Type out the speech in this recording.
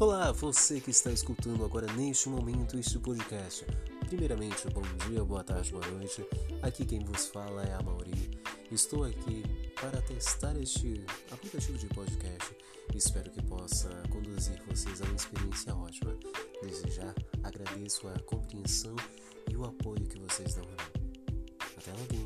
Olá, você que está escutando agora neste momento este podcast. Primeiramente, bom dia, boa tarde, boa noite. Aqui quem vos fala é a Mauri. Estou aqui para testar este aplicativo de podcast. Espero que possa conduzir vocês a uma experiência ótima. Desde já agradeço a compreensão e o apoio que vocês dão a mim. Até logo!